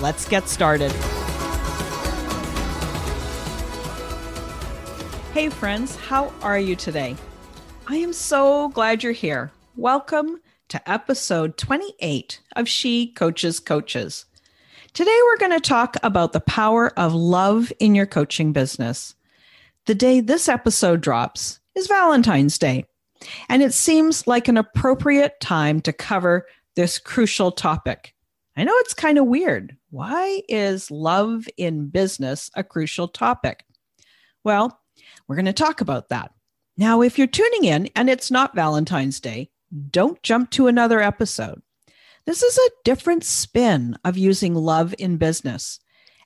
Let's get started. Hey, friends, how are you today? I am so glad you're here. Welcome to episode 28 of She Coaches Coaches. Today, we're going to talk about the power of love in your coaching business. The day this episode drops is Valentine's Day, and it seems like an appropriate time to cover this crucial topic. I know it's kind of weird. Why is love in business a crucial topic? Well, we're going to talk about that. Now, if you're tuning in and it's not Valentine's Day, don't jump to another episode. This is a different spin of using love in business,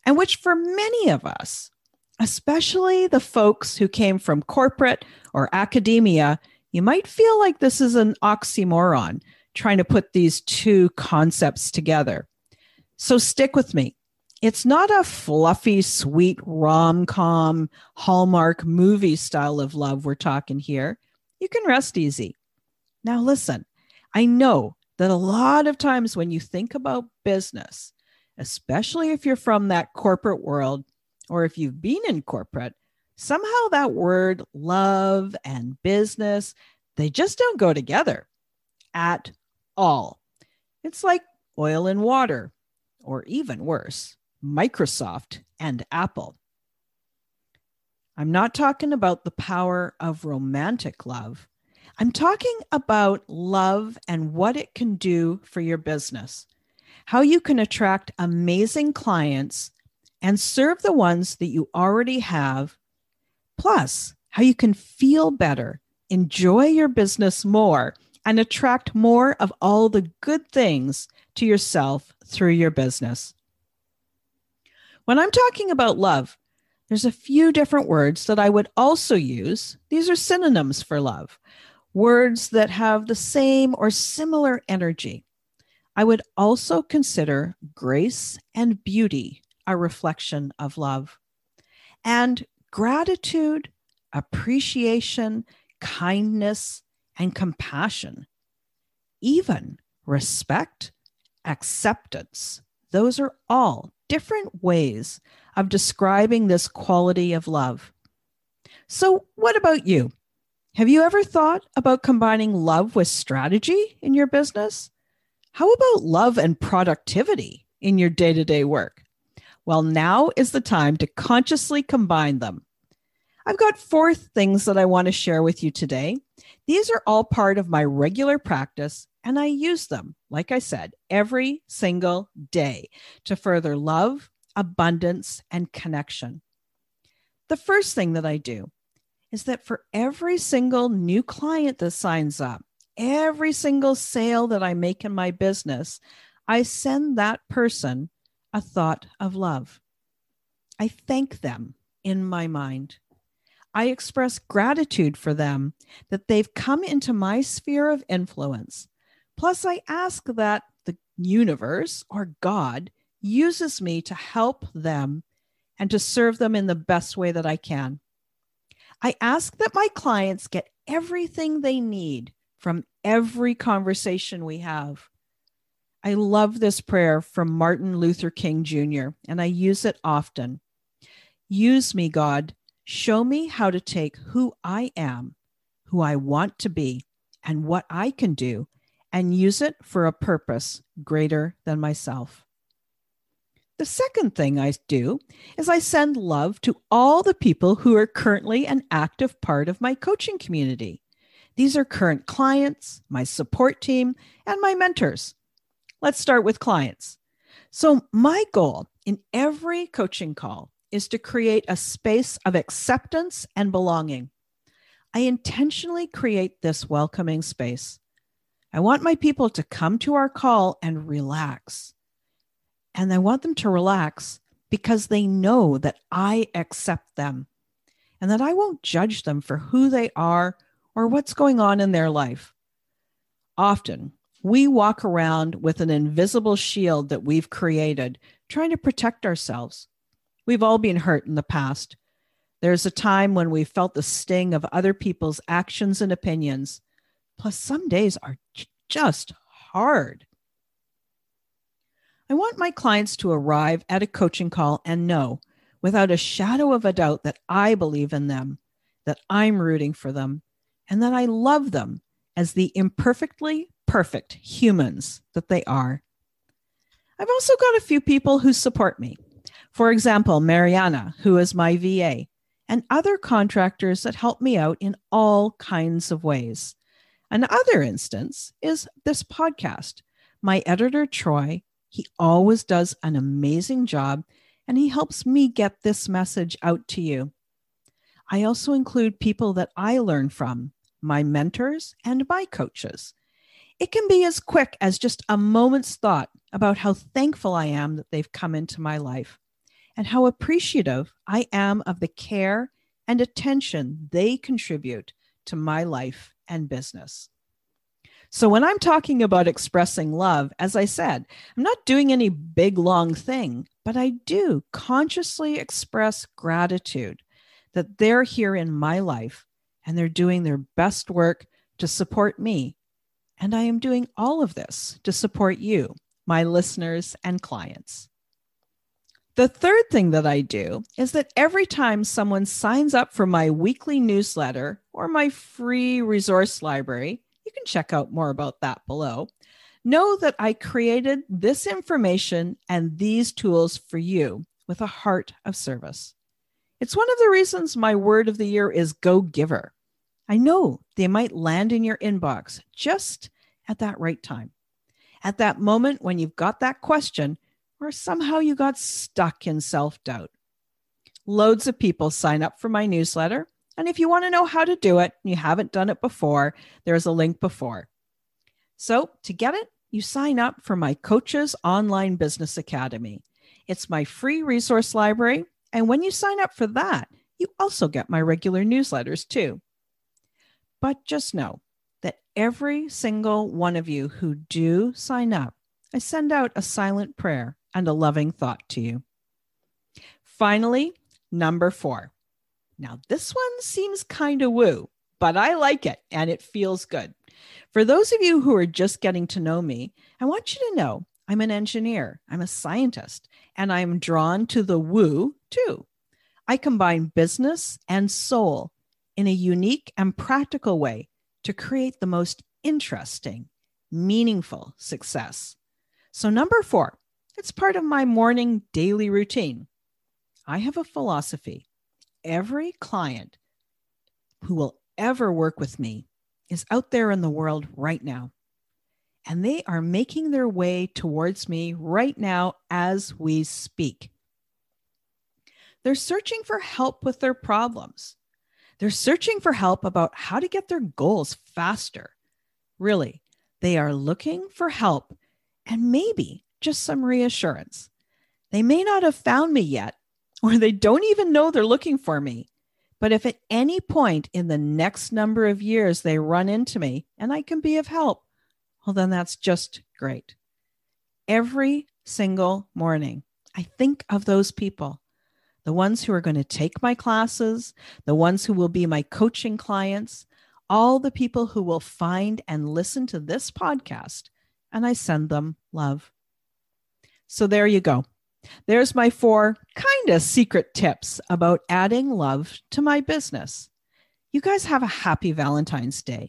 and which for many of us, especially the folks who came from corporate or academia, you might feel like this is an oxymoron trying to put these two concepts together. So stick with me. It's not a fluffy, sweet rom com, Hallmark movie style of love we're talking here. You can rest easy. Now, listen, I know that a lot of times when you think about business, especially if you're from that corporate world or if you've been in corporate, somehow that word love and business, they just don't go together at all. It's like oil and water, or even worse, Microsoft and Apple. I'm not talking about the power of romantic love. I'm talking about love and what it can do for your business, how you can attract amazing clients and serve the ones that you already have, plus, how you can feel better, enjoy your business more, and attract more of all the good things to yourself through your business. When I'm talking about love, there's a few different words that I would also use. These are synonyms for love, words that have the same or similar energy. I would also consider grace and beauty a reflection of love, and gratitude, appreciation, kindness, and compassion, even respect, acceptance. Those are all different ways of describing this quality of love. So, what about you? Have you ever thought about combining love with strategy in your business? How about love and productivity in your day to day work? Well, now is the time to consciously combine them. I've got four things that I want to share with you today. These are all part of my regular practice, and I use them, like I said, every single day to further love, abundance, and connection. The first thing that I do is that for every single new client that signs up, every single sale that I make in my business, I send that person a thought of love. I thank them in my mind. I express gratitude for them that they've come into my sphere of influence. Plus, I ask that the universe or God uses me to help them and to serve them in the best way that I can. I ask that my clients get everything they need from every conversation we have. I love this prayer from Martin Luther King Jr., and I use it often. Use me, God. Show me how to take who I am, who I want to be, and what I can do, and use it for a purpose greater than myself. The second thing I do is I send love to all the people who are currently an active part of my coaching community. These are current clients, my support team, and my mentors. Let's start with clients. So, my goal in every coaching call is to create a space of acceptance and belonging. I intentionally create this welcoming space. I want my people to come to our call and relax and I want them to relax because they know that I accept them and that I won't judge them for who they are or what's going on in their life. Often, we walk around with an invisible shield that we've created, trying to protect ourselves. We've all been hurt in the past. There's a time when we felt the sting of other people's actions and opinions. Plus, some days are just hard. I want my clients to arrive at a coaching call and know without a shadow of a doubt that I believe in them, that I'm rooting for them, and that I love them as the imperfectly perfect humans that they are. I've also got a few people who support me. For example, Mariana, who is my VA, and other contractors that help me out in all kinds of ways. Another instance is this podcast. My editor, Troy, he always does an amazing job and he helps me get this message out to you. I also include people that I learn from, my mentors and my coaches. It can be as quick as just a moment's thought about how thankful I am that they've come into my life and how appreciative I am of the care and attention they contribute to my life and business. So when I'm talking about expressing love, as I said, I'm not doing any big long thing, but I do consciously express gratitude that they're here in my life and they're doing their best work to support me. And I am doing all of this to support you, my listeners and clients. The third thing that I do is that every time someone signs up for my weekly newsletter or my free resource library, you can check out more about that below. Know that I created this information and these tools for you with a heart of service. It's one of the reasons my word of the year is go giver. I know they might land in your inbox just at that right time. At that moment when you've got that question, or somehow you got stuck in self doubt. Loads of people sign up for my newsletter and if you want to know how to do it, and you haven't done it before, there's a link before. So to get it, you sign up for my Coaches Online Business Academy. It's my free resource library. And when you sign up for that, you also get my regular newsletters too. But just know that every single one of you who do sign up, I send out a silent prayer and a loving thought to you. Finally, number four now, this one seems kind of woo, but I like it and it feels good. For those of you who are just getting to know me, I want you to know I'm an engineer, I'm a scientist, and I'm drawn to the woo too. I combine business and soul in a unique and practical way to create the most interesting, meaningful success. So, number four, it's part of my morning daily routine. I have a philosophy every client who will ever work with me is out there in the world right now. And they are making their way towards me right now as we speak. They're searching for help with their problems. They're searching for help about how to get their goals faster. Really, they are looking for help and maybe just some reassurance. They may not have found me yet, or they don't even know they're looking for me. But if at any point in the next number of years they run into me and I can be of help, well, then that's just great. Every single morning, I think of those people, the ones who are going to take my classes, the ones who will be my coaching clients, all the people who will find and listen to this podcast, and I send them love. So there you go. There's my four kind of secret tips about adding love to my business. You guys have a happy Valentine's Day,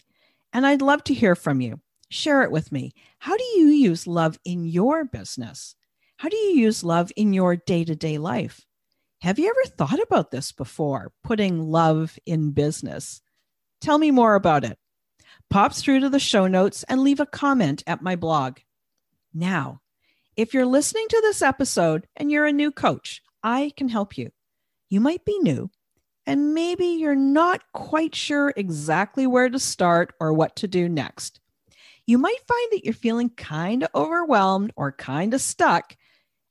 and I'd love to hear from you. Share it with me. How do you use love in your business? How do you use love in your day to day life? Have you ever thought about this before, putting love in business? Tell me more about it. Pop through to the show notes and leave a comment at my blog. Now, if you're listening to this episode and you're a new coach, I can help you. You might be new, and maybe you're not quite sure exactly where to start or what to do next. You might find that you're feeling kind of overwhelmed or kind of stuck,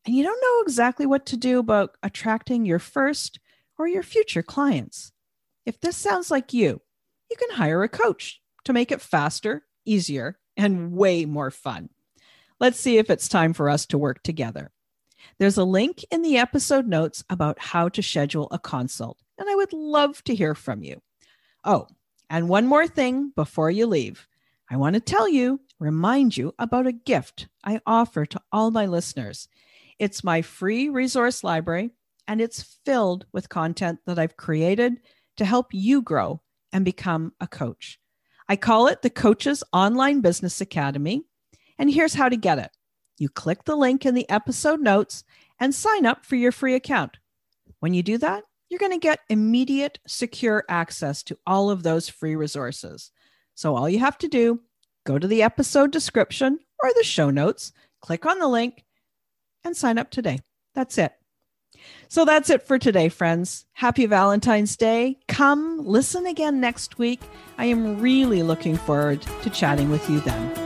and you don't know exactly what to do about attracting your first or your future clients. If this sounds like you, you can hire a coach to make it faster, easier, and way more fun. Let's see if it's time for us to work together. There's a link in the episode notes about how to schedule a consult, and I would love to hear from you. Oh, and one more thing before you leave. I want to tell you, remind you about a gift I offer to all my listeners. It's my free resource library, and it's filled with content that I've created to help you grow and become a coach. I call it the Coaches Online Business Academy. And here's how to get it you click the link in the episode notes and sign up for your free account. When you do that, you're going to get immediate, secure access to all of those free resources. So all you have to do, go to the episode description or the show notes, click on the link, and sign up today. That's it. So that's it for today, friends. Happy Valentine's Day. Come listen again next week. I am really looking forward to chatting with you then.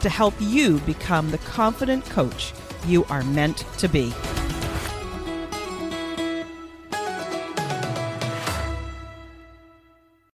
to help you become the confident coach you are meant to be.